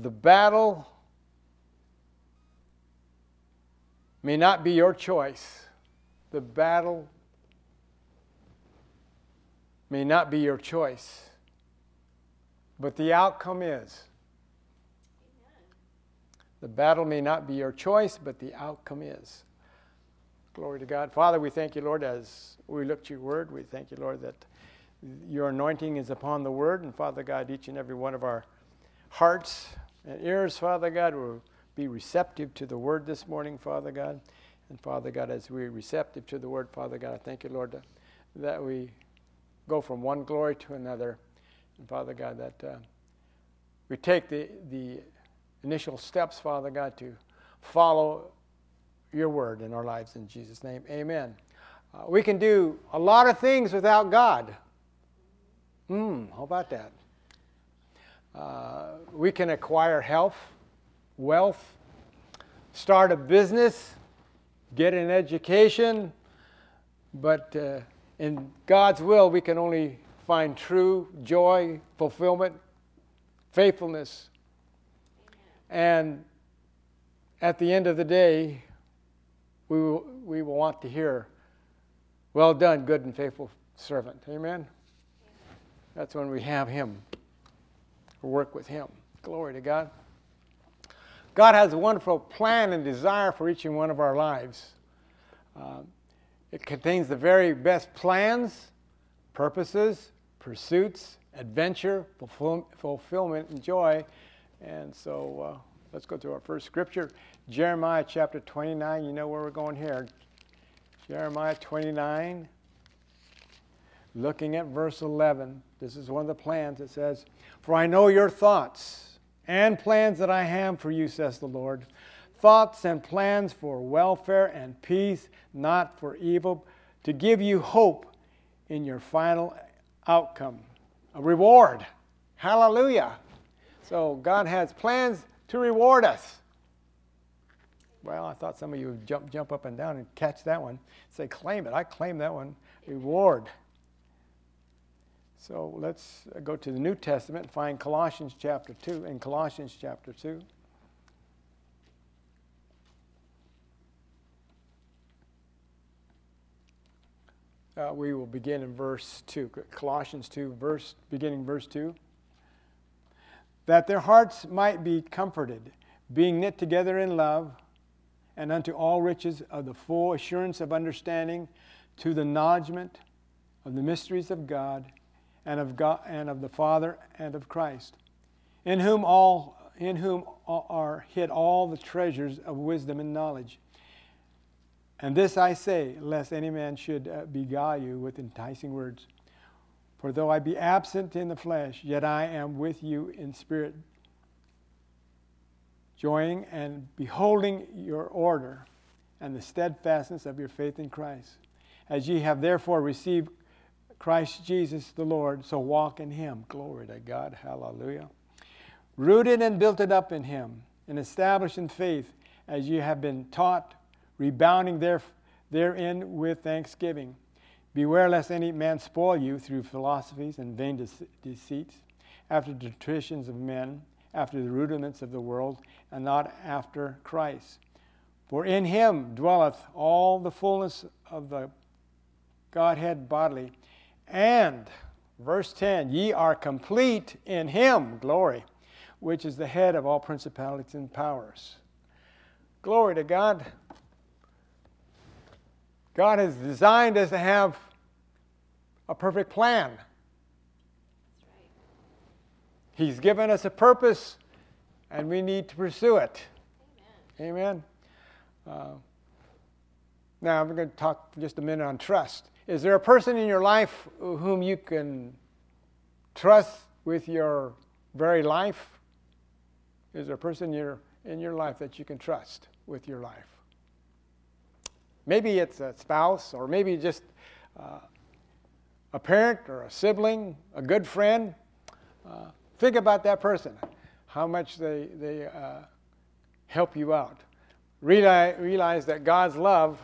The battle may not be your choice. The battle may not be your choice, but the outcome is. The battle may not be your choice, but the outcome is. Glory to God. Father, we thank you, Lord, as we look to your word. We thank you, Lord, that your anointing is upon the word. And Father God, each and every one of our hearts and ears, Father God, will be receptive to the word this morning, Father God. And Father God, as we're receptive to the word, Father God, I thank you, Lord, that, we go from one glory to another. And Father God, that uh, we take the, the initial steps, Father God, to follow your word in our lives in Jesus' name. Amen. Uh, we can do a lot of things without God. Hmm, how about that? Uh, we can acquire health, wealth, start a business, get an education, but uh, in God's will, we can only find true joy, fulfillment, faithfulness. And at the end of the day, we will, we will want to hear, Well done, good and faithful servant. Amen? That's when we have Him, work with Him. Glory to God. God has a wonderful plan and desire for each and one of our lives. Uh, it contains the very best plans, purposes, pursuits, adventure, fulfill- fulfillment, and joy. And so uh, let's go to our first scripture Jeremiah chapter 29. You know where we're going here. Jeremiah 29, looking at verse 11. This is one of the plans. It says, For I know your thoughts and plans that I have for you, says the Lord thoughts and plans for welfare and peace, not for evil, to give you hope in your final outcome, a reward. Hallelujah. So God has plans to reward us. Well, I thought some of you would jump, jump up and down and catch that one. Say, claim it. I claim that one. Reward. So let's go to the New Testament and find Colossians chapter 2. In Colossians chapter 2. Uh, we will begin in verse 2, Colossians 2, verse, beginning verse 2. That their hearts might be comforted, being knit together in love, and unto all riches of the full assurance of understanding, to the acknowledgement of the mysteries of God and of God and of the Father and of Christ, in whom all in whom are hid all the treasures of wisdom and knowledge. And this I say, lest any man should uh, beguile you with enticing words. For though I be absent in the flesh, yet I am with you in spirit, joying and beholding your order and the steadfastness of your faith in Christ. As ye have therefore received Christ Jesus the Lord, so walk in him. Glory to God. Hallelujah. Rooted and built it up in him, and established in faith, as you have been taught rebounding there, therein with thanksgiving. Beware lest any man spoil you through philosophies and vain deceits, after the traditions of men, after the rudiments of the world, and not after Christ. For in him dwelleth all the fullness of the Godhead bodily. And, verse 10, ye are complete in him, glory, which is the head of all principalities and powers. Glory to God. God has designed us to have a perfect plan. He's given us a purpose, and we need to pursue it. Amen. Amen. Uh, now, I'm going to talk just a minute on trust. Is there a person in your life whom you can trust with your very life? Is there a person in your, in your life that you can trust with your life? Maybe it's a spouse, or maybe just uh, a parent or a sibling, a good friend. Uh, think about that person, how much they, they uh, help you out. Realize, realize that God's love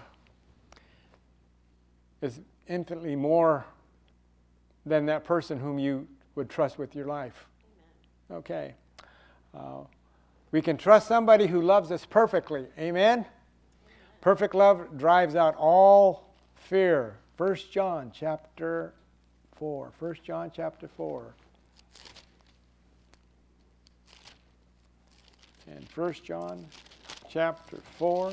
is infinitely more than that person whom you would trust with your life. Amen. Okay. Uh, We can trust somebody who loves us perfectly. Amen? Perfect love drives out all fear. 1 John chapter 4. 1 John chapter 4. And 1 John chapter 4.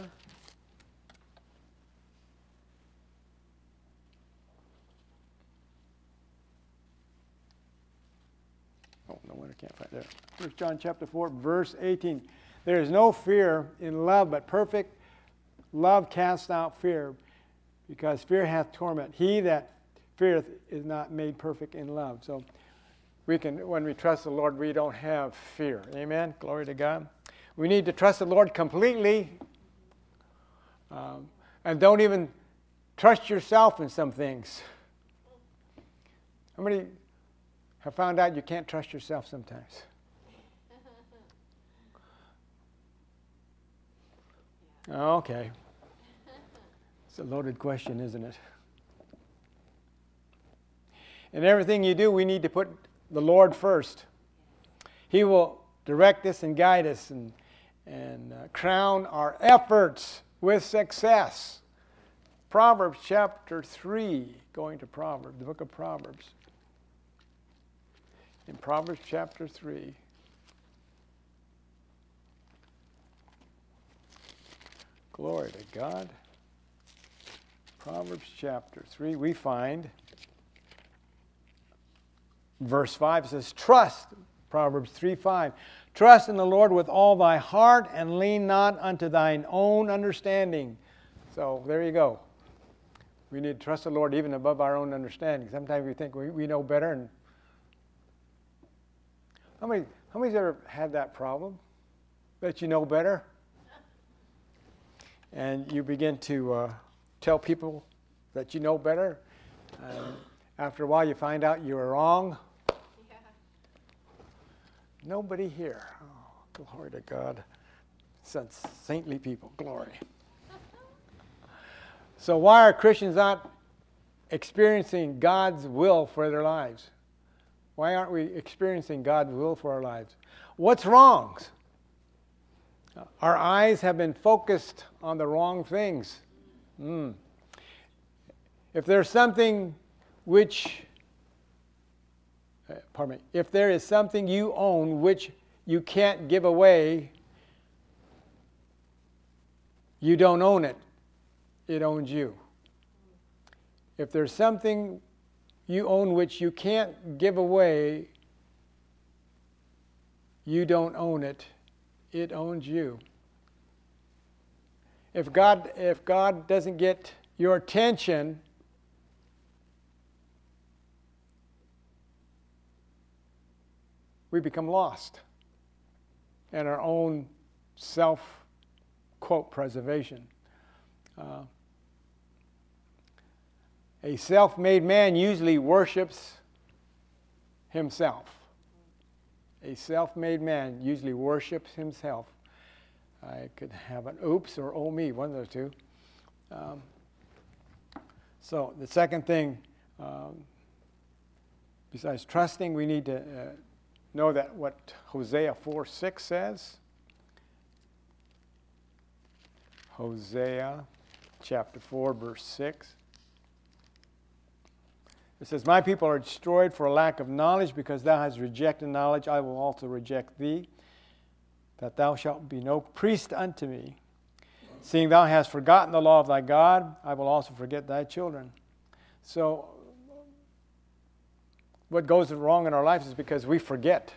Oh, no wonder I can't find there. 1 John chapter 4, verse 18. There is no fear in love, but perfect love casts out fear, because fear hath torment. He that feareth is not made perfect in love. So we can, when we trust the Lord, we don't have fear. Amen. Glory to God. We need to trust the Lord completely, um, and don't even trust yourself in some things. How many have found out you can't trust yourself sometimes? Okay. It's a loaded question, isn't it? In everything you do, we need to put the Lord first. He will direct us and guide us and, and uh, crown our efforts with success. Proverbs chapter 3, going to Proverbs, the book of Proverbs. In Proverbs chapter 3, glory to God. Proverbs chapter 3, we find verse 5 says, Trust, Proverbs 3 5. Trust in the Lord with all thy heart and lean not unto thine own understanding. So there you go. We need to trust the Lord even above our own understanding. Sometimes we think we, we know better. And how many how many's ever had that problem? That you know better? And you begin to uh, tell people that you know better. After a while, you find out you were wrong. Yeah. Nobody here. Oh, glory to God. Since saintly people, glory. so, why are Christians not experiencing God's will for their lives? Why aren't we experiencing God's will for our lives? What's wrong? Our eyes have been focused on the wrong things. Mm. If there's something which, uh, pardon me, if there is something you own which you can't give away, you don't own it, it owns you. If there's something you own which you can't give away, you don't own it, it owns you. If God, if God doesn't get your attention, we become lost in our own self quote preservation. Uh, a self made man usually worships himself. A self made man usually worships himself. I could have an oops or oh me, one of those two. Um, so, the second thing, um, besides trusting, we need to uh, know that what Hosea 4 6 says. Hosea chapter 4, verse 6. It says, My people are destroyed for a lack of knowledge, because thou hast rejected knowledge, I will also reject thee that thou shalt be no priest unto me. Seeing thou hast forgotten the law of thy God, I will also forget thy children. So, what goes wrong in our lives is because we forget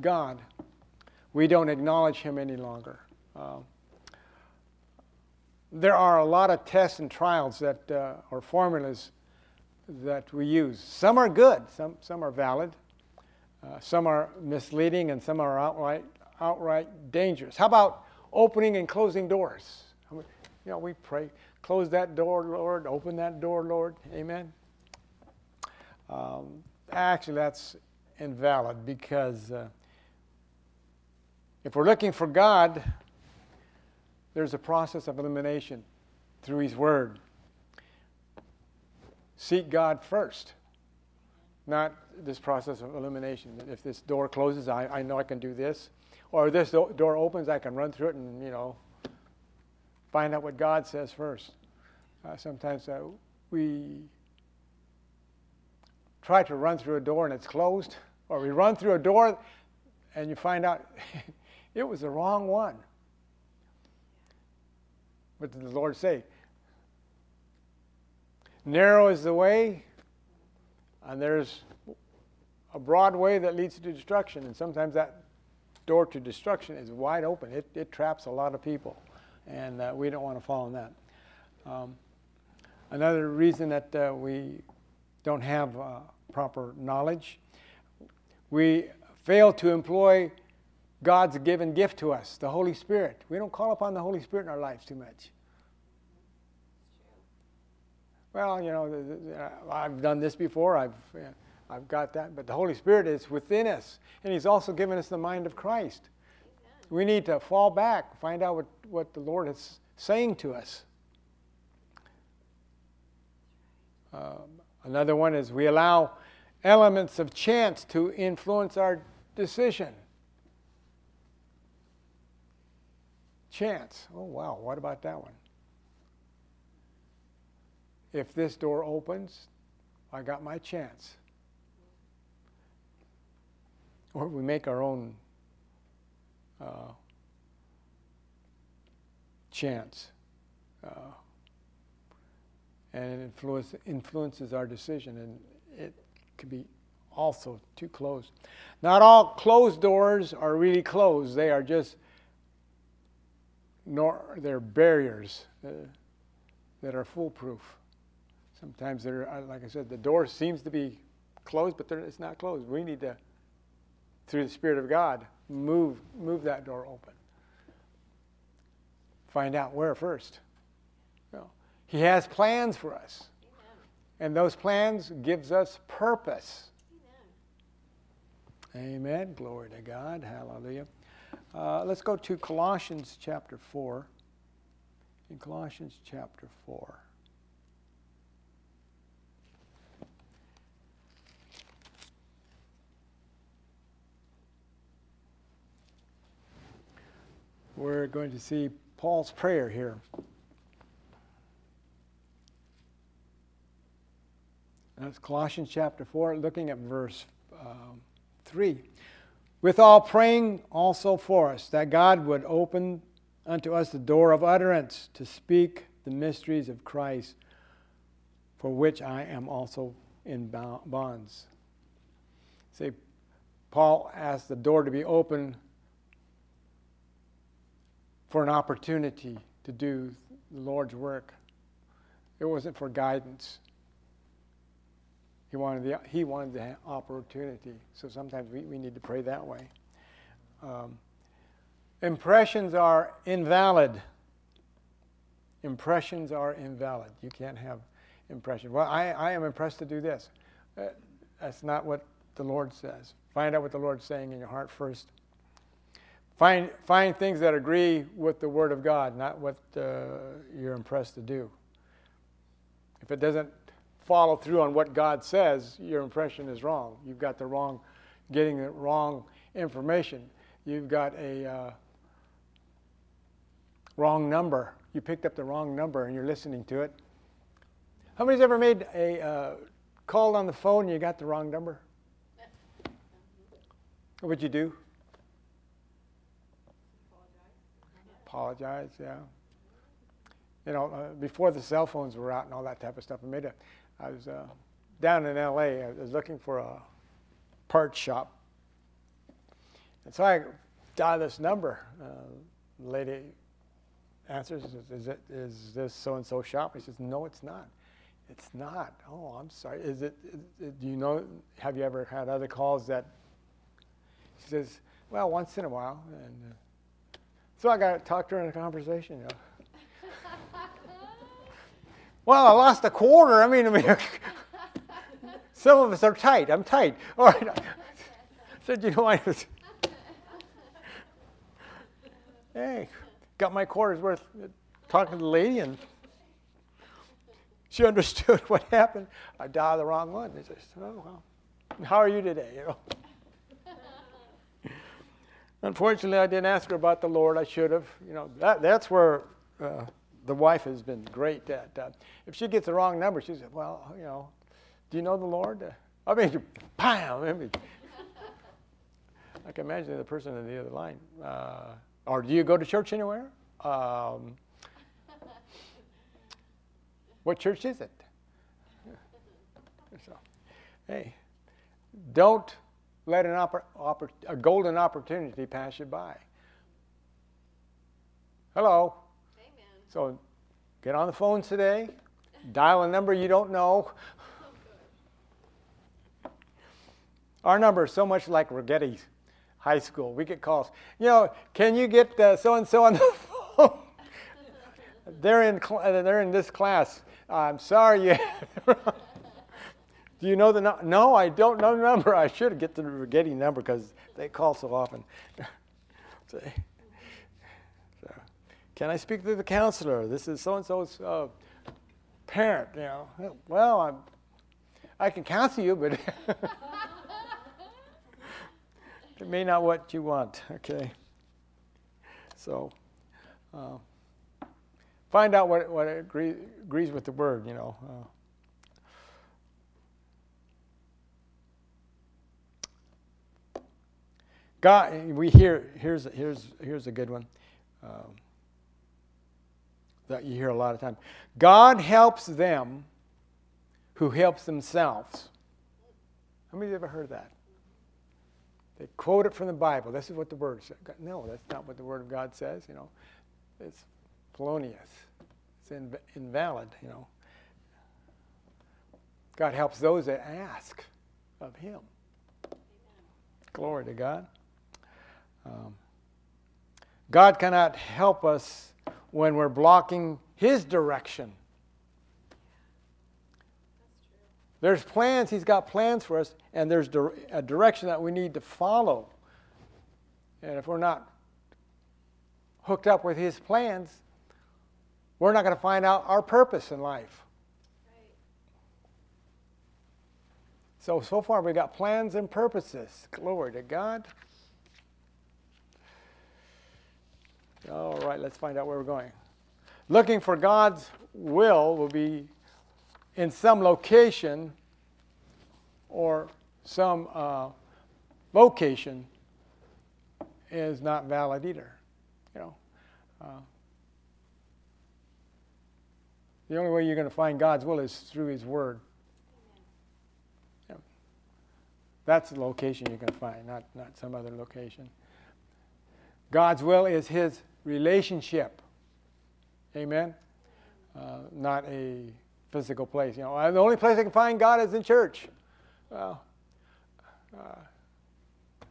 God. We don't acknowledge Him any longer. Uh, there are a lot of tests and trials that uh, or formulas that we use. Some are good, some, some are valid, uh, some are misleading, and some are outright outright dangerous. How about opening and closing doors? You know, we pray, close that door, Lord, open that door, Lord. Amen. Um, actually, that's invalid because uh, if we're looking for God, there's a process of elimination through His Word. Seek God first. not this process of elimination. If this door closes, I, I know I can do this. Or this door opens, I can run through it and, you know, find out what God says first. Uh, sometimes uh, we try to run through a door and it's closed, or we run through a door and you find out it was the wrong one. What did the Lord say? Narrow is the way, and there's a broad way that leads to destruction. And sometimes that door to destruction is wide open. It, it traps a lot of people, and uh, we don't want to fall in that. Um, another reason that uh, we don't have uh, proper knowledge, we fail to employ God's given gift to us, the Holy Spirit. We don't call upon the Holy Spirit in our lives too much. Well, you know, I've done this before. I've, I've got that. But the Holy Spirit is within us, and He's also given us the mind of Christ. We need to fall back, find out what, what the Lord is saying to us. Um, another one is we allow elements of chance to influence our decision. Chance. Oh, wow, what about that one? If this door opens, I got my chance. Or we make our own uh, chance. Uh, and it influence, influences our decision, and it could be also too closed. Not all closed doors are really closed, they are just nor they're barriers uh, that are foolproof. Sometimes they're, uh, like I said, the door seems to be closed, but it's not closed. We need to, through the Spirit of God, move move that door open. Find out where first. You know, he has plans for us, Amen. and those plans gives us purpose. Amen. Amen. Glory to God. Hallelujah. Uh, let's go to Colossians chapter 4. In Colossians chapter 4. We're going to see Paul's prayer here. That's Colossians chapter 4, looking at verse um, 3 with all praying also for us, that God would open unto us the door of utterance to speak the mysteries of Christ, for which I am also in bonds. See, Paul asked the door to be open for an opportunity to do the Lord's work. It wasn't for guidance. He wanted the, he wanted the opportunity. So sometimes we, we need to pray that way. Um, impressions are invalid. Impressions are invalid. You can't have impressions. Well, I, I am impressed to do this. Uh, that's not what the Lord says. Find out what the Lord's saying in your heart first. Find, find things that agree with the Word of God, not what uh, you're impressed to do. If it doesn't follow through on what God says, your impression is wrong. You've got the wrong, getting the wrong information. You've got a uh, wrong number. You picked up the wrong number and you're listening to it. How many's ever made a uh, call on the phone and you got the wrong number? What would you do? Apologize, yeah. You know, uh, before the cell phones were out and all that type of stuff, I made a I was uh, down in LA. I was looking for a parts shop. And so I dial this number. Uh, lady answers, is, it, is this so and so shop? He says, No, it's not. It's not. Oh, I'm sorry. Is it, is it, do you know, have you ever had other calls that? She says, Well, once in a while. And uh, so I got to talk to her in a conversation. You know. Well, I lost a quarter. I mean, I mean some of us are tight. I'm tight. All right. I said, you know, I hey, got my quarter's worth talking to the lady, and she understood what happened. I dialed the wrong one. They said, oh, well. how are you today? You know. Unfortunately, I didn't ask her about the Lord. I should have. You know, that, that's where uh, the wife has been great at. Uh, if she gets the wrong number, she says, "Well, you know, do you know the Lord?" Uh, I mean, bam! I, mean, I can imagine the person on the other line. Uh, or do you go to church anywhere? Um, what church is it? So, hey, don't let an oppor- oppor- a golden opportunity pass you by. Hello. Amen. So get on the phones today, dial a number you don't know. Our number is so much like Righetti High School. We get calls. You know, can you get so and so on the phone? they're in. Cl- they're in this class. I'm sorry. Do you know the number? No, I don't know the number. I should get the Righetti number because they call so often. so, can I speak to the counselor? This is so and so's uh, parent. You know, well, I'm, I can counsel you, but it may not what you want. Okay. So, uh, find out what what agree, agrees with the word. You know. Uh, God, we hear, here's, here's, here's a good one um, that you hear a lot of times. God helps them who helps themselves. How many of you ever heard that? They quote it from the Bible. This is what the Word says. No, that's not what the Word of God says. You know, it's felonious. It's inv- invalid. You know, God helps those that ask of Him. Glory to God. Um, God cannot help us when we're blocking His direction. There's plans, He's got plans for us, and there's a direction that we need to follow. And if we're not hooked up with His plans, we're not going to find out our purpose in life. So, so far we've got plans and purposes. Glory to God. All right, let's find out where we're going. Looking for God's will will be in some location or some uh, vocation is not valid either. You know, uh, the only way you're going to find God's will is through His Word. Yeah. That's the location you're going to find, not, not some other location. God's will is His relationship. Amen? Uh, not a physical place. You know, the only place I can find God is in church. Well, uh,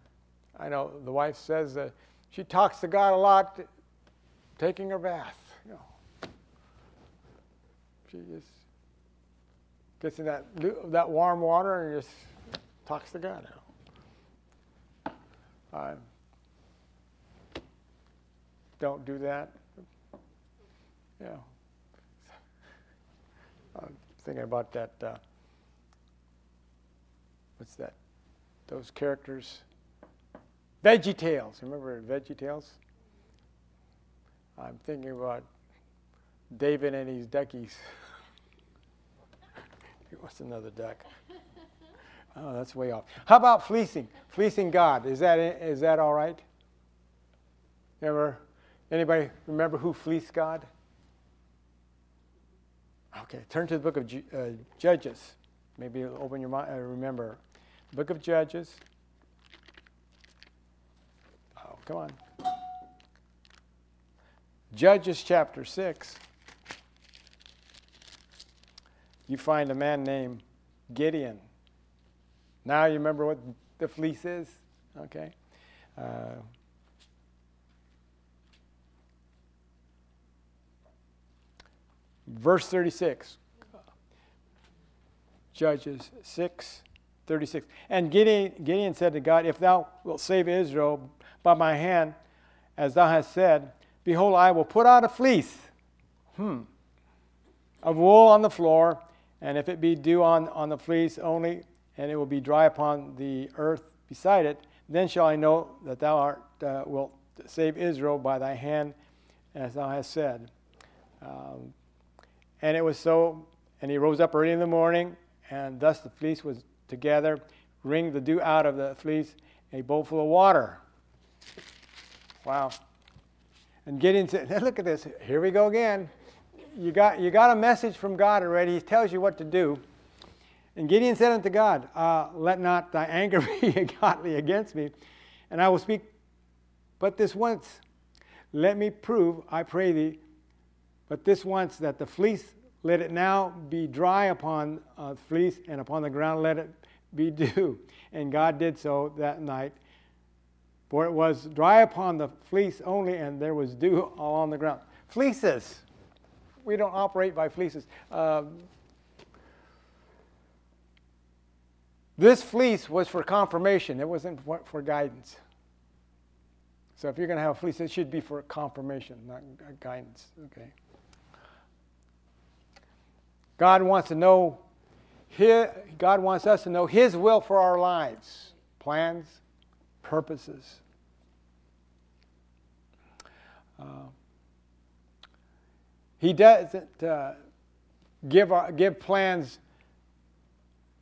I know the wife says that she talks to God a lot, taking her bath. You know, she just gets in that that warm water and just talks to God. Know. Don't do that. Yeah. I'm thinking about that. Uh, what's that? Those characters. Veggie Tales. Remember Veggie Tales? I'm thinking about David and his duckies. What's another duck? Oh, that's way off. How about fleecing? Fleecing God. Is that, is that all right? Ever Anybody remember who fleeced God? Okay, turn to the book of uh, Judges. Maybe open your mind. Uh, remember, book of Judges. Oh, come on. Judges chapter six. You find a man named Gideon. Now you remember what the fleece is, okay? Uh, Verse 36. Judges 6, 36. And Gideon, Gideon said to God, If thou wilt save Israel by my hand, as thou hast said, behold, I will put out a fleece hmm, of wool on the floor, and if it be dew on, on the fleece only, and it will be dry upon the earth beside it. Then shall I know that thou art uh, wilt save Israel by thy hand, as thou hast said. Um, and it was so. And he rose up early in the morning, and thus the fleece was together, wring the dew out of the fleece, a bowl full of water. Wow. And Gideon said, look at this. Here we go again. You got, you got a message from God already. He tells you what to do. And Gideon said unto God, uh, Let not thy anger be godly against me, and I will speak but this once. Let me prove, I pray thee, but this once that the fleece, let it now be dry upon uh, the fleece, and upon the ground let it be dew. And God did so that night. For it was dry upon the fleece only, and there was dew all on the ground. Fleeces. We don't operate by fleeces. Um, this fleece was for confirmation, it wasn't for, for guidance. So if you're going to have a fleece, it should be for confirmation, not guidance. Okay. God wants to know his, God wants us to know His will for our lives, plans, purposes. Uh, he doesn't uh, give, our, give plans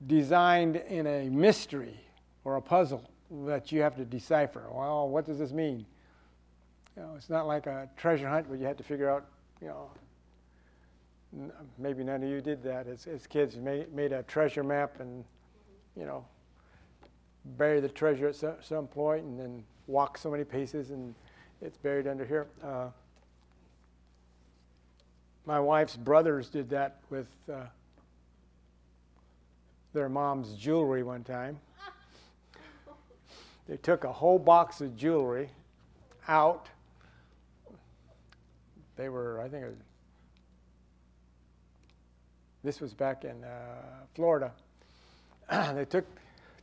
designed in a mystery or a puzzle that you have to decipher. Well, what does this mean? You know, it's not like a treasure hunt where you have to figure out, you know, maybe none of you did that as, as kids. Made, made a treasure map and, you know, bury the treasure at some, point and then walk so many paces and it's buried under here. Uh, my wife's brothers did that with uh, their mom's jewelry one time. They took a whole box of jewelry out. They were, I think it was this was back in uh, Florida. they took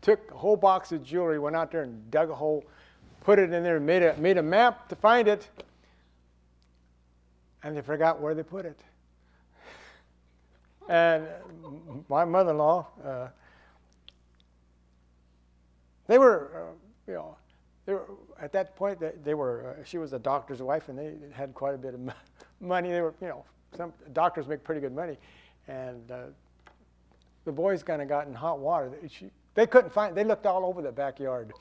took a whole box of jewelry, went out there and dug a hole, put it in there, made a made a map to find it, and they forgot where they put it. And my mother-in-law, uh, they were, uh, you know, they were at that point they, they were. Uh, she was a doctor's wife, and they had quite a bit of money. They were, you know, some doctors make pretty good money, and uh, the boys kind of got in hot water. She, they couldn't find. They looked all over the backyard.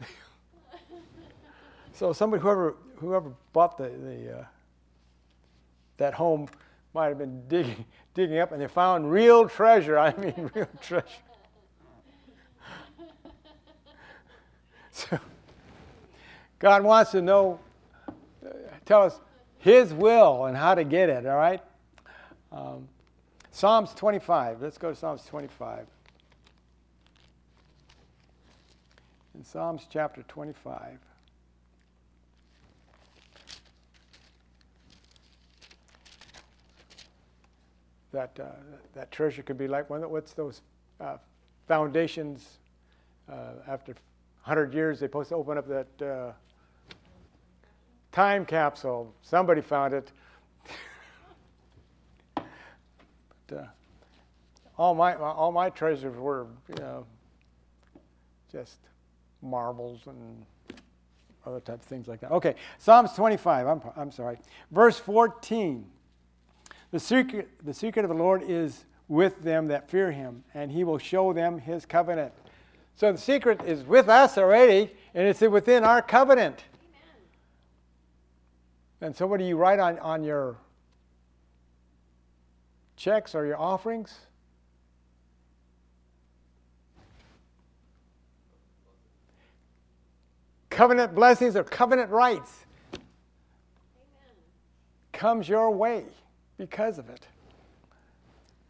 so somebody, whoever whoever bought the the uh, that home, might have been digging digging up, and they found real treasure. I mean, real treasure. so God wants to know, uh, tell us His will and how to get it. All right. Um, Psalms 25. Let's go to Psalms 25. In Psalms chapter 25. That, uh, that treasure could be like one what's those uh, foundations uh, after 100 years, they're supposed to open up that uh, time capsule. Somebody found it uh, all my all my treasures were you know just marbles and other type of things like that. Okay, Psalms 25. I'm I'm sorry, verse 14. The secret the secret of the Lord is with them that fear Him, and He will show them His covenant. So the secret is with us already, and it's within our covenant. Amen. And so, what do you write on, on your checks or your offerings? Covenant blessings or covenant rights Amen. comes your way because of it.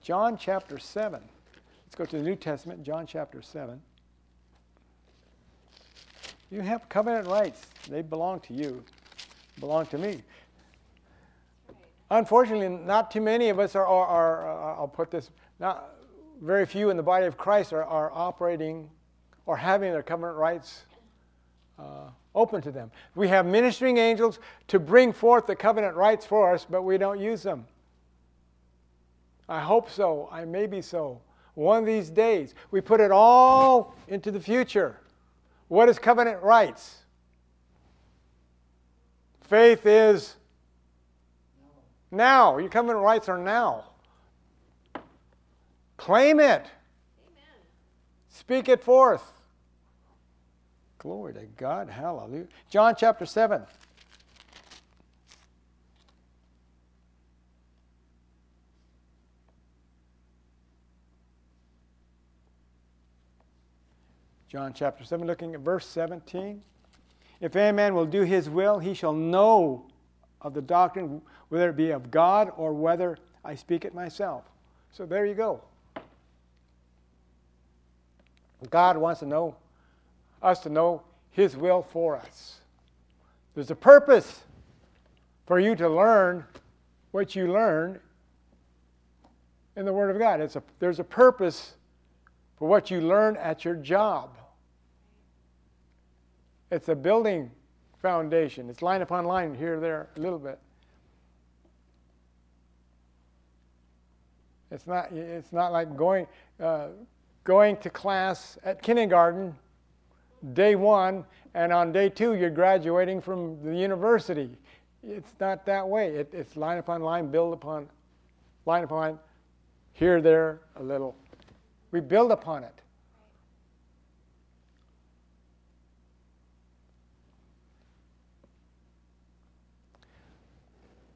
John chapter 7. Let's go to the New Testament, John chapter 7. You have covenant rights. They belong to you, belong to me. Unfortunately, not too many of us are, are, are uh, I'll put this, not very few in the body of Christ are, are operating or having their covenant rights uh, open to them. We have ministering angels to bring forth the covenant rights for us, but we don't use them. I hope so. I may be so. one of these days. We put it all into the future. What is covenant rights? Faith is now. Your covenant rights are now. Claim it. Amen. Speak it forth. Glory to God. Hallelujah. John chapter 7. John chapter 7, looking at verse 17. If any man will do his will, he shall know of the doctrine, whether it be of God or whether I speak it myself. So there you go. God wants to know us to know his will for us. There's a purpose for you to learn what you learn in the Word of God. A, there's a purpose for what you learn at your job. It's a building foundation. It's line upon line here, there, a little bit. It's not, it's not like going, uh, going to class at kindergarten, day one, and on day two you're graduating from the university. It's not that way. It, it's line upon line, build upon line upon line, here, there, a little. We build upon it.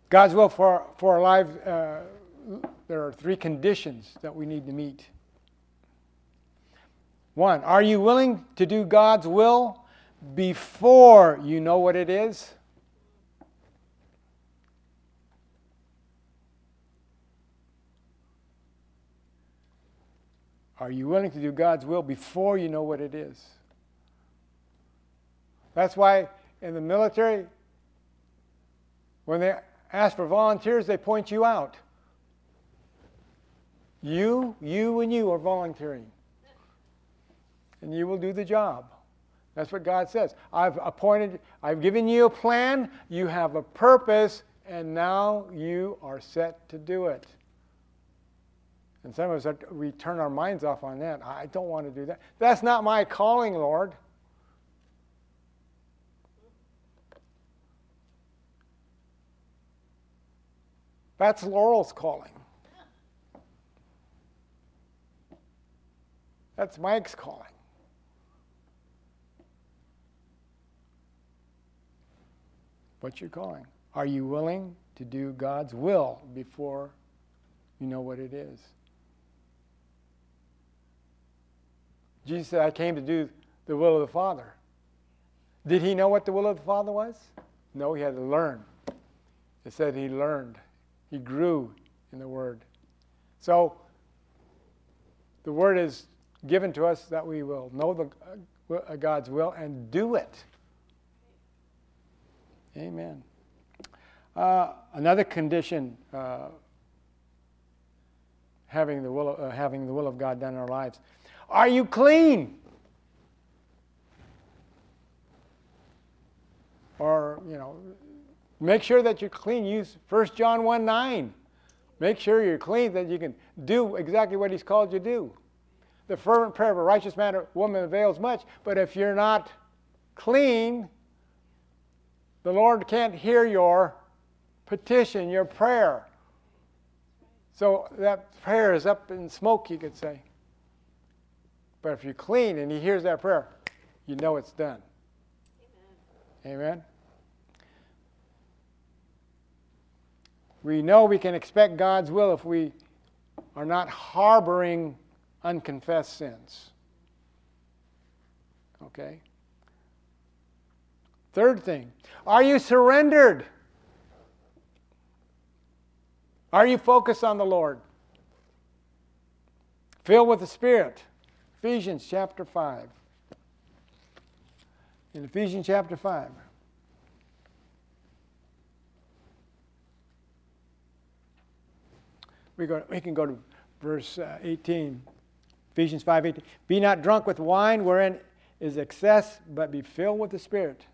God's will for, for our lives, uh, there are three conditions that we need to meet. One, are you willing to do God's will before you know what it is? Are you willing to do God's will before you know what it is? That's why in the military, when they ask for volunteers, they point you out. You, you, and you are volunteering. And you will do the job. That's what God says. I've appointed, I've given you a plan, you have a purpose, and now you are set to do it. And some of us, we turn our minds off on that. I don't want to do that. That's not my calling, Lord. That's Laurel's calling. That's Mike's calling. What's your calling? Are you willing to do God's will before you know what it is? Jesus said, I came to do the will of the Father. Did he know what the will of the Father was? No, he had to learn. It said he learned. He grew in the Word. So, the Word is given to us that we will know the, uh, God's will and do it. Amen. Uh, another condition uh, having, the will of, uh, having the will of God done in our lives. Are you clean? Or, you know, Make sure that you're clean. Use 1 John 1 9. Make sure you're clean that you can do exactly what He's called you to do. The fervent prayer of a righteous man or woman avails much, but if you're not clean, the Lord can't hear your petition, your prayer. So that prayer is up in smoke, you could say. But if you're clean and He hears that prayer, you know it's done. Amen. Amen. We know we can expect God's will if we are not harboring unconfessed sins. Okay? Third thing, are you surrendered? Are you focused on the Lord? Filled with the Spirit. Ephesians chapter 5. In Ephesians chapter 5. We, go, we can go to verse uh, 18. Ephesians 5 18. Be not drunk with wine wherein is excess, but be filled with the Spirit.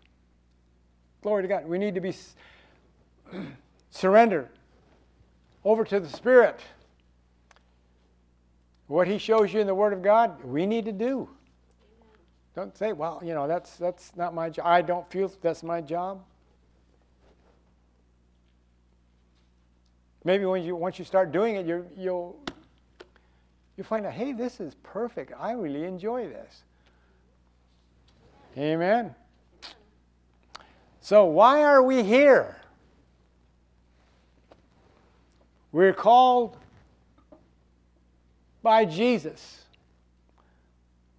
Glory to God. We need to be surrendered over to the Spirit. What He shows you in the Word of God, we need to do. Don't say, well, you know, that's, that's not my job. I don't feel that's my job. Maybe when you, once you start doing it, you you'll, you'll find out, hey, this is perfect. I really enjoy this. Amen. So, why are we here? We're called by Jesus.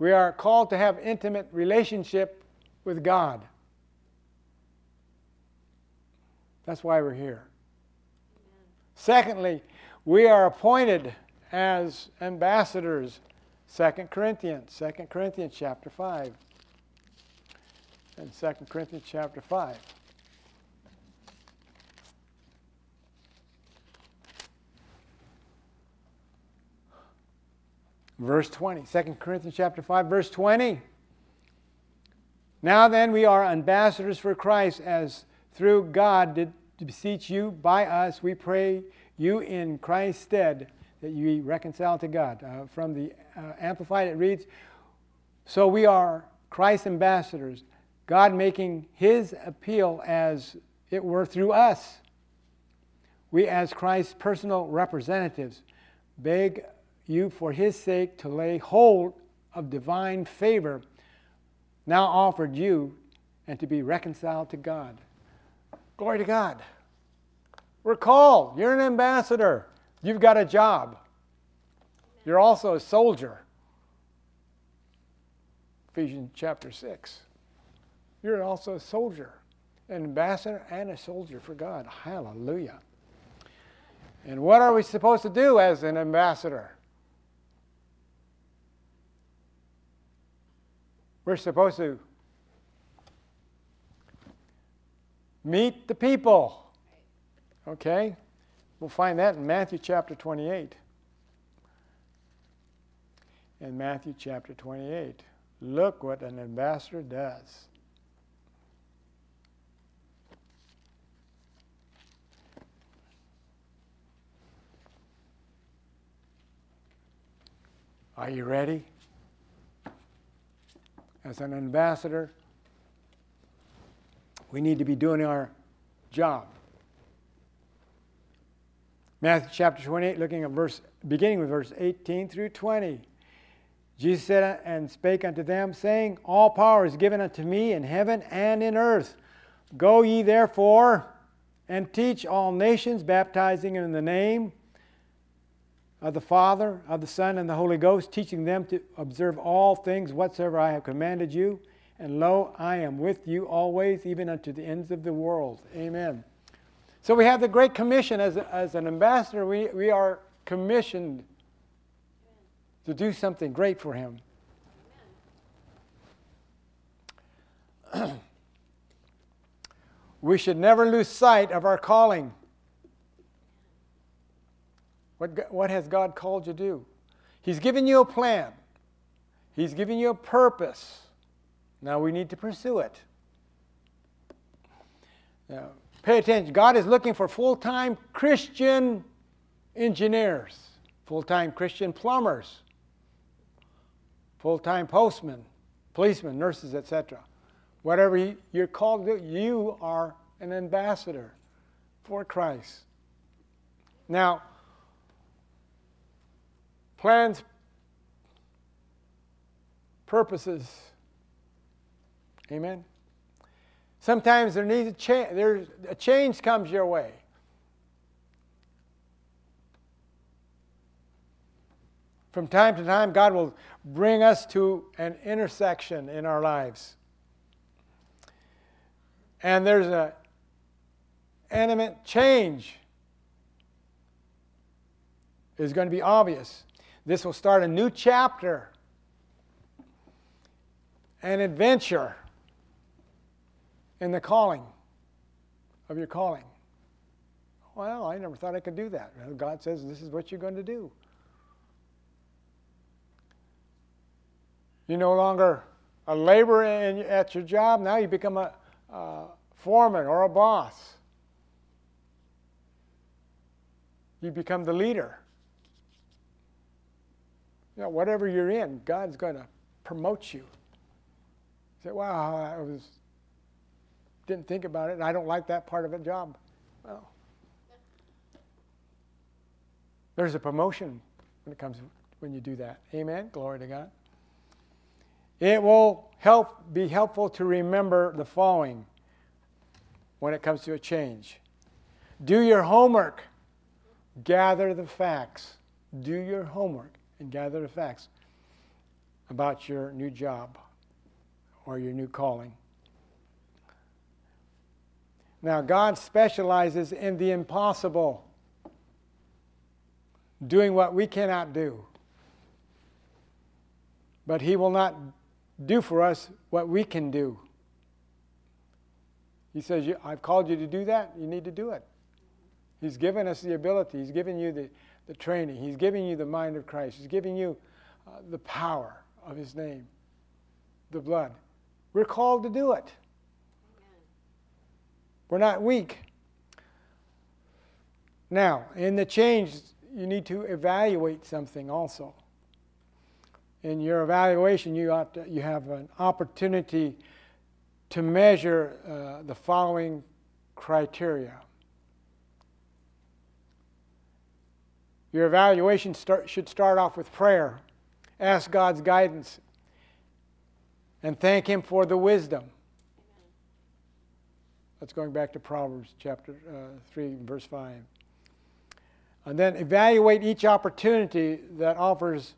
We are called to have intimate relationship with God. That's why we're here. Secondly, we are appointed as ambassadors. 2 Corinthians, 2 Corinthians chapter 5. And 2 Corinthians chapter 5. Verse 20. 2 Corinthians chapter 5, verse 20. Now then, we are ambassadors for Christ, as through God did beseech you by us, we pray you in Christ's stead that you be reconciled to God. Uh, from the uh, Amplified, it reads So we are Christ's ambassadors, God making his appeal as it were through us. We, as Christ's personal representatives, beg you for his sake to lay hold of divine favor now offered you and to be reconciled to God. Glory to God. We're called. You're an ambassador. You've got a job. You're also a soldier. Ephesians chapter 6. You're also a soldier, an ambassador and a soldier for God. Hallelujah. And what are we supposed to do as an ambassador? We're supposed to Meet the people. Okay? We'll find that in Matthew chapter 28. In Matthew chapter 28. Look what an ambassador does. Are you ready? As an ambassador, we need to be doing our job. Matthew chapter 28, looking at verse, beginning with verse 18 through 20. Jesus said and spake unto them, saying, All power is given unto me in heaven and in earth. Go ye therefore and teach all nations, baptizing in the name of the Father, of the Son, and the Holy Ghost, teaching them to observe all things whatsoever I have commanded you. And lo, I am with you always, even unto the ends of the world. Amen. So we have the Great Commission as, as an ambassador. We, we are commissioned to do something great for Him. we should never lose sight of our calling. What, what has God called you to do? He's given you a plan, He's given you a purpose. Now we need to pursue it. Now, pay attention. God is looking for full time Christian engineers, full time Christian plumbers, full time postmen, policemen, nurses, etc. Whatever you're called to you are an ambassador for Christ. Now, plans, purposes, Amen. Sometimes there needs a change. There's a change comes your way. From time to time, God will bring us to an intersection in our lives. And there's a animate change is going to be obvious. This will start a new chapter, an adventure in the calling of your calling. Well, I never thought I could do that. God says this is what you're going to do. You're no longer a laborer in, at your job, now you become a, a foreman or a boss. You become the leader. You know, whatever you're in, God's going to promote you. You say, wow, I was didn't think about it, and I don't like that part of a job. Well, there's a promotion when it comes when you do that. Amen. Glory to God. It will help be helpful to remember the following when it comes to a change. Do your homework. Gather the facts. Do your homework and gather the facts about your new job or your new calling. Now, God specializes in the impossible, doing what we cannot do. But He will not do for us what we can do. He says, I've called you to do that, you need to do it. He's given us the ability, He's given you the, the training, He's giving you the mind of Christ, He's giving you uh, the power of His name, the blood. We're called to do it. We're not weak. Now, in the change, you need to evaluate something also. In your evaluation, you, ought to, you have an opportunity to measure uh, the following criteria. Your evaluation start, should start off with prayer. Ask God's guidance and thank Him for the wisdom. That's going back to Proverbs chapter uh, 3, verse 5. And then evaluate each opportunity that offers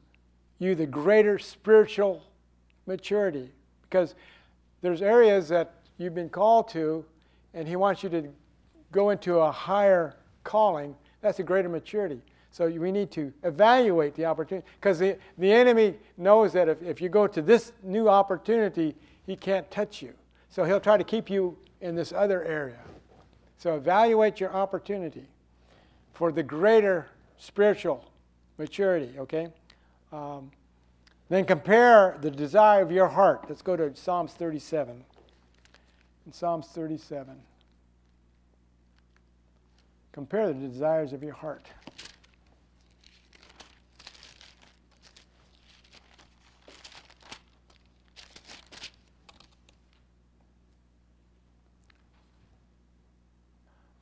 you the greater spiritual maturity. Because there's areas that you've been called to, and He wants you to go into a higher calling. That's a greater maturity. So we need to evaluate the opportunity. Because the, the enemy knows that if, if you go to this new opportunity, he can't touch you. So he'll try to keep you in this other area. So evaluate your opportunity for the greater spiritual maturity, okay? Um, then compare the desire of your heart. Let's go to Psalms 37. In Psalms 37, compare the desires of your heart.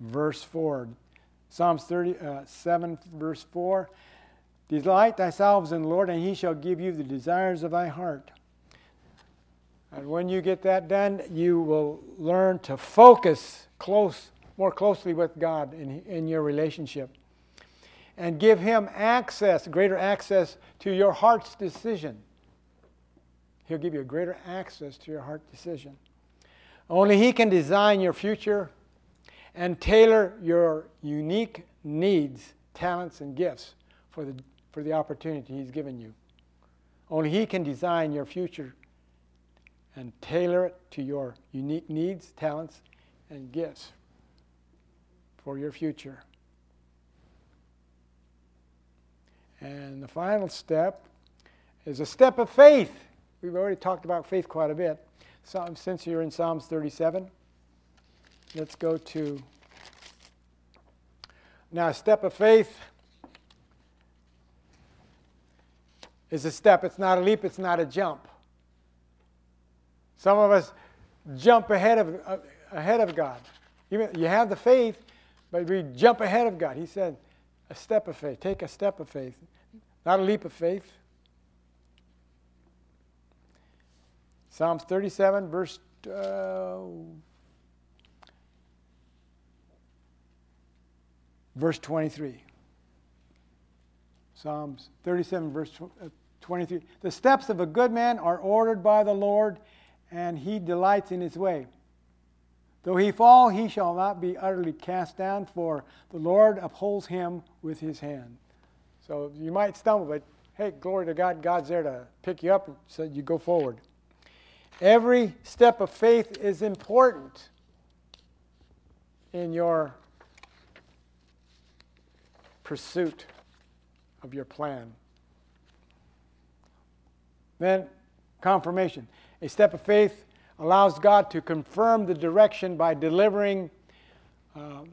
Verse 4. Psalms 37, uh, verse 4. Delight thyself in the Lord, and he shall give you the desires of thy heart. And when you get that done, you will learn to focus close, more closely with God in, in your relationship. And give him access, greater access to your heart's decision. He'll give you a greater access to your heart decision. Only he can design your future and tailor your unique needs, talents, and gifts for the, for the opportunity He's given you. Only He can design your future and tailor it to your unique needs, talents, and gifts for your future. And the final step is a step of faith. We've already talked about faith quite a bit. Since you're in Psalms 37, Let's go to now a step of faith is a step. It's not a leap, it's not a jump. Some of us jump ahead of, uh, ahead of God. You, you have the faith, but we jump ahead of God. He said, a step of faith. Take a step of faith, not a leap of faith. Psalms 37, verse uh, verse 23. Psalms 37, verse uh, 23. The steps of a good man are ordered by the Lord, and he delights in his way. Though he fall, he shall not be utterly cast down, for the Lord upholds him with his hand. So you might stumble, but hey, glory to God, God's there to pick you up so you go forward. Every step of faith is important in your pursuit of your plan. Then, confirmation. A step of faith allows God to confirm the direction by delivering um,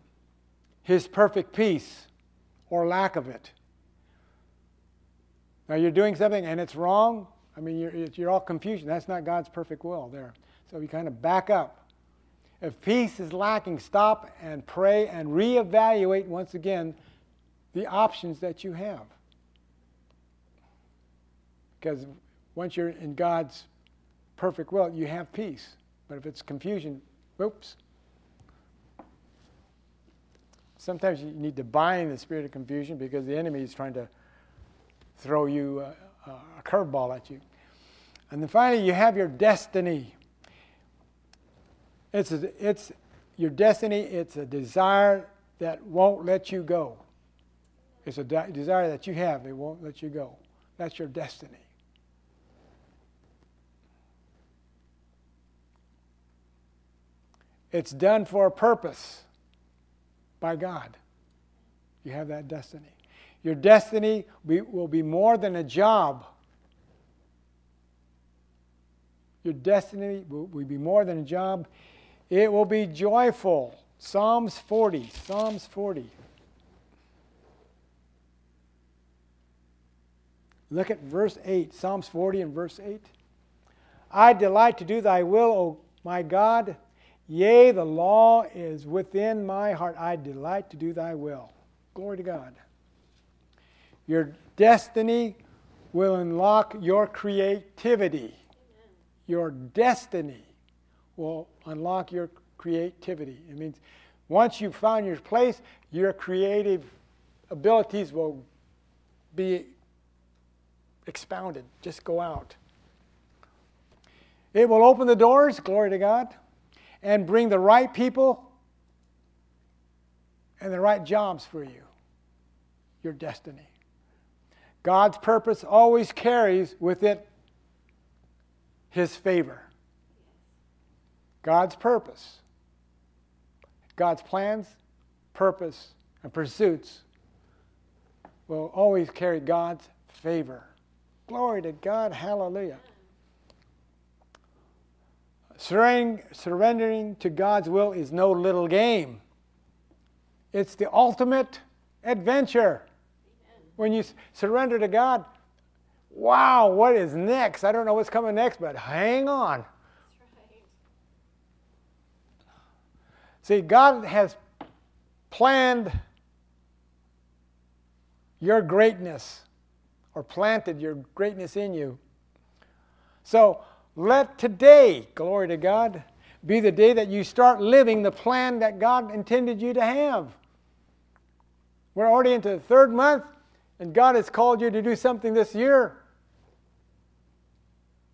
His perfect peace or lack of it. Now you're doing something and it's wrong. I mean, you're, you're all confusion. That's not God's perfect will there. So you kind of back up. If peace is lacking, stop and pray and reevaluate once again the options that you have. Because once you're in God's perfect will, you have peace. But if it's confusion, oops. Sometimes you need to bind the spirit of confusion because the enemy is trying to throw you a, a curveball at you. And then finally, you have your destiny. It's, a, it's your destiny, it's a desire that won't let you go. It's a de- desire that you have, it won't let you go. That's your destiny. It's done for a purpose by God. You have that destiny. Your destiny will be more than a job. Your destiny will be more than a job. It will be joyful. Psalms 40. Psalms 40. Look at verse 8. Psalms 40 and verse 8. I delight to do thy will, O my God. Yea, the law is within my heart. I delight to do thy will. Glory to God. Your destiny will unlock your creativity. Your destiny will unlock your creativity. It means once you've found your place, your creative abilities will be expounded. Just go out. It will open the doors, glory to God and bring the right people and the right jobs for you, your destiny. God's purpose always carries with it His favor. God's purpose, God's plans, purpose, and pursuits will always carry God's favor. Glory to God. Hallelujah. Surrendering to God's will is no little game. It's the ultimate adventure. When you surrender to God, wow, what is next? I don't know what's coming next, but hang on. See, God has planned your greatness or planted your greatness in you. So, let today, glory to God, be the day that you start living the plan that God intended you to have. We're already into the third month, and God has called you to do something this year.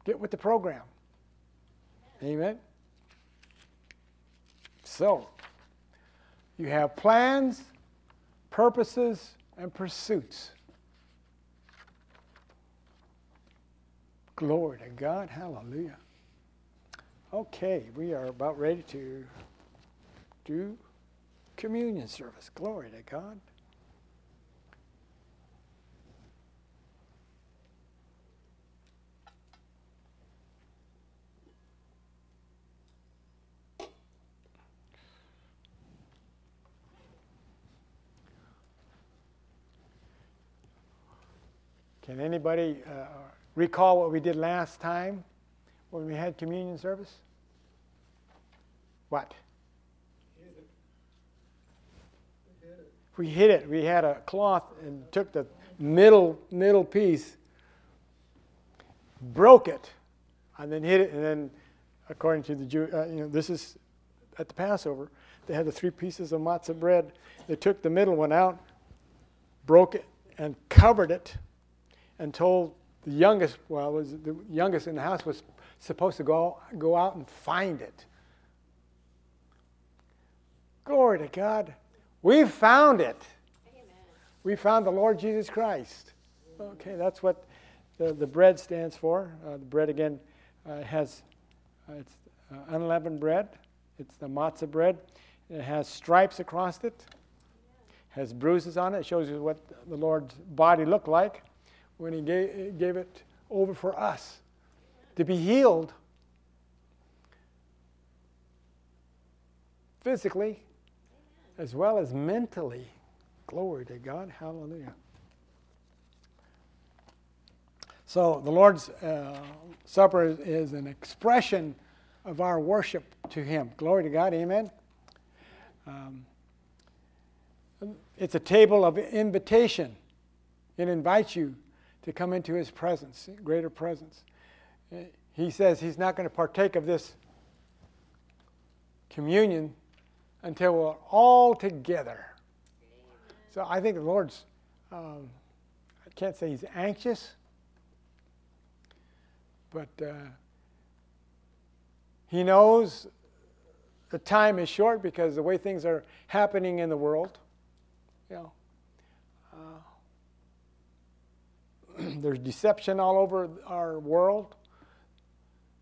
Get with the program. Amen. So, you have plans, purposes, and pursuits. Glory to God. Hallelujah. Okay, we are about ready to do communion service. Glory to God. Can anybody uh, recall what we did last time when we had communion service? What? We hit it. We had a cloth and took the middle middle piece, broke it, and then hit it. And then, according to the Jew, uh, you know, this is at the Passover. They had the three pieces of matzah bread. They took the middle one out, broke it, and covered it, and told the youngest, well, was the youngest in the house was supposed to go, go out and find it. Glory to God. We found it. Amen. We found the Lord Jesus Christ. Okay, that's what the, the bread stands for. Uh, the bread, again, uh, has uh, it's uh, unleavened bread. It's the matzah bread. It has stripes across it. Has bruises on it. It shows you what the Lord's body looked like when he gave, gave it over for us to be healed physically as well as mentally. Glory to God. Hallelujah. So the Lord's uh, Supper is, an expression of our worship to Him. Glory to God, amen. Um, it's a table of invitation. It invites you to come into His presence, greater presence. He says He's not going to partake of this communion until we're all together. So I think the Lord's, um, I can't say He's anxious but uh, he knows the time is short because the way things are happening in the world, you know, uh, there's deception all over our world.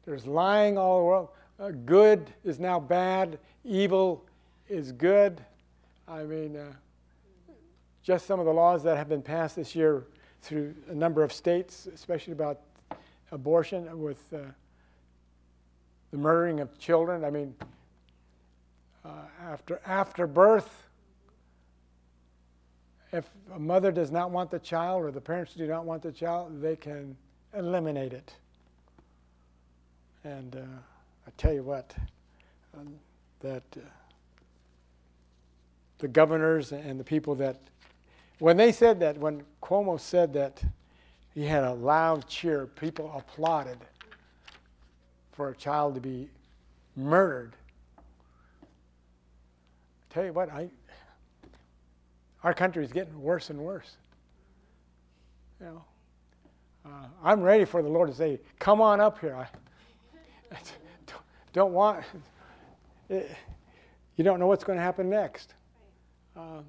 There's lying all over world. Uh, good is now bad. Evil is good. I mean, uh, just some of the laws that have been passed this year through a number of states, especially about abortion, with uh, the murdering of children. I mean, uh, after, after birth, if a mother does not want the child or the parents do not want the child, they can eliminate it. And uh, I tell you what, um, that uh, the governors and the people that, when they said that, when Cuomo said that he had a loud cheer. People applauded for a child to be murdered. I tell you what, I, our country is getting worse and worse. You know, uh, I'm ready for the Lord to say, "Come on up here." I, I don't want. It, you don't know what's going to happen next. Um,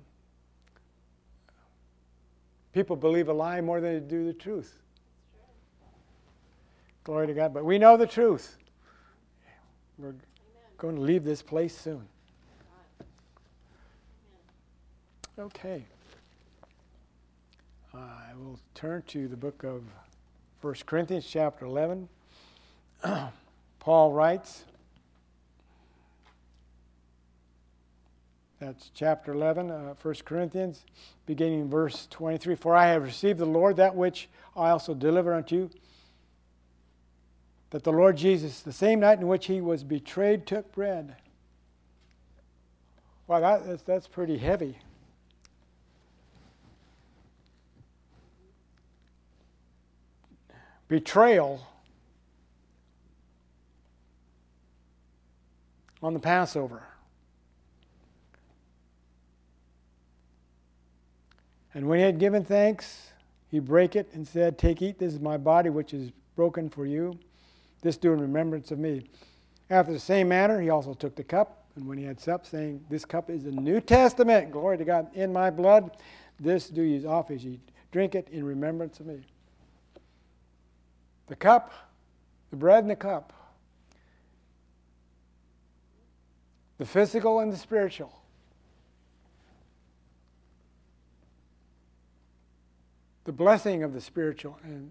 People believe a lie more than they do the truth. Glory to God. But we know the truth. We're going to leave this place soon. Okay. Uh, I will turn to the book of 1 Corinthians, chapter 11. Paul writes, That's chapter 11, uh, 1 Corinthians, beginning verse 23. For I have received the Lord that which I also deliver unto you. That the Lord Jesus, the same night in which he was betrayed, took bread. Wow, that, that's, that's pretty heavy. Betrayal on the Passover. And when he had given thanks, he brake it and said, Take, eat, this is my body, which is broken for you. This do in remembrance of me. After the same manner, he also took the cup, and when he had supped, saying, This cup is the New Testament, glory to God, in my blood. This do ye off as ye drink it in remembrance of me. The cup, the bread and the cup, the physical and the spiritual the blessing of the spiritual and,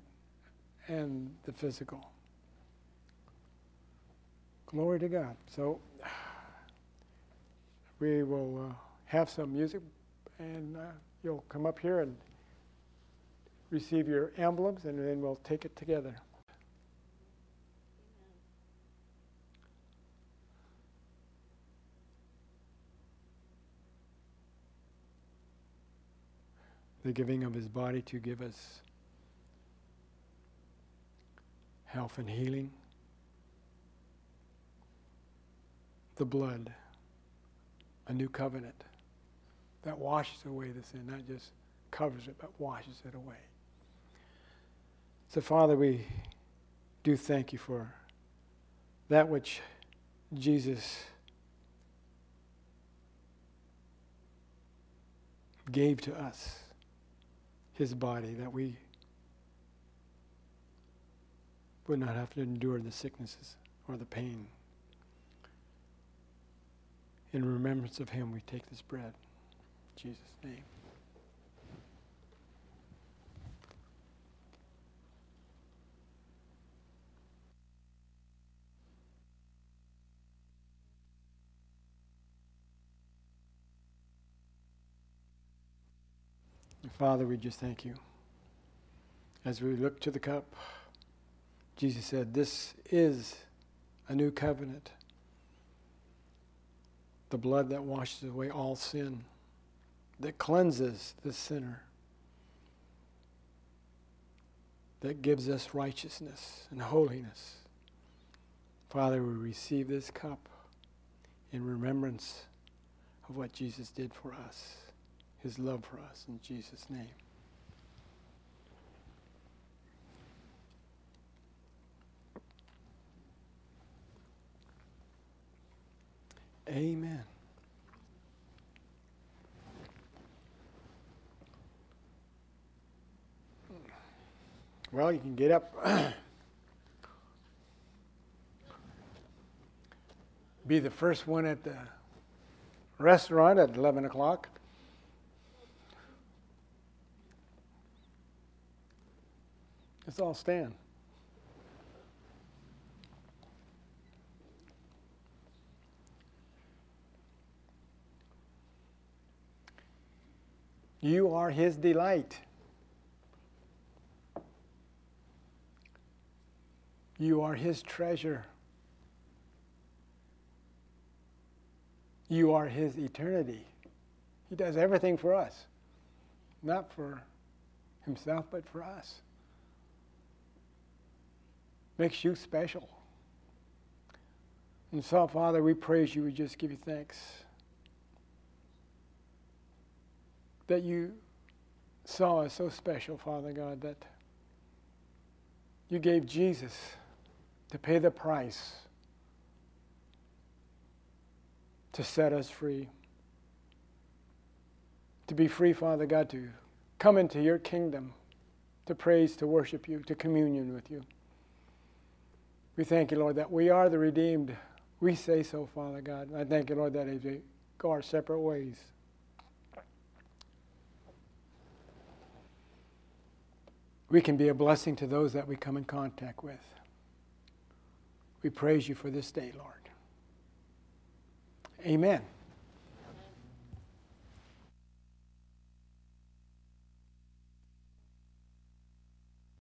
and the physical. Glory to God. So we will uh, have some music, and uh, you'll come up here and receive your emblems, and then we'll take it together. The giving of his body to give us health and healing, the blood, a new covenant that washes away the sin, not just covers it, but washes it away. So, Father, we do thank you for that which Jesus gave to us his body, that we would not have to endure the sicknesses or the pain. In remembrance of him, we take this bread. In Jesus' name. Father, we just thank you. As we look to the cup, Jesus said, This is a new covenant. The blood that washes away all sin, that cleanses the sinner, that gives us righteousness and holiness. Father, we receive this cup in remembrance of what Jesus did for us, his love for us, in Jesus' name. Amen. Well, you can get up. Be the first one at the restaurant at 11 o'clock. Let's all stand. You are his delight. You are his treasure. You are his eternity. He does everything for us, not for himself, but for us. Makes you special. And so, Father, we praise you. We just give you thanks. that you saw us so special, Father God, that you gave Jesus to pay the price to set us free. To be free, Father God, to come into your kingdom, to praise, to worship you, to communion with you. We thank you, Lord, that we are the redeemed. We say so, Father God. I thank you, Lord, that as we go our separate ways, we can be a blessing to those that we come in contact with. We praise you for this day, Lord. Amen.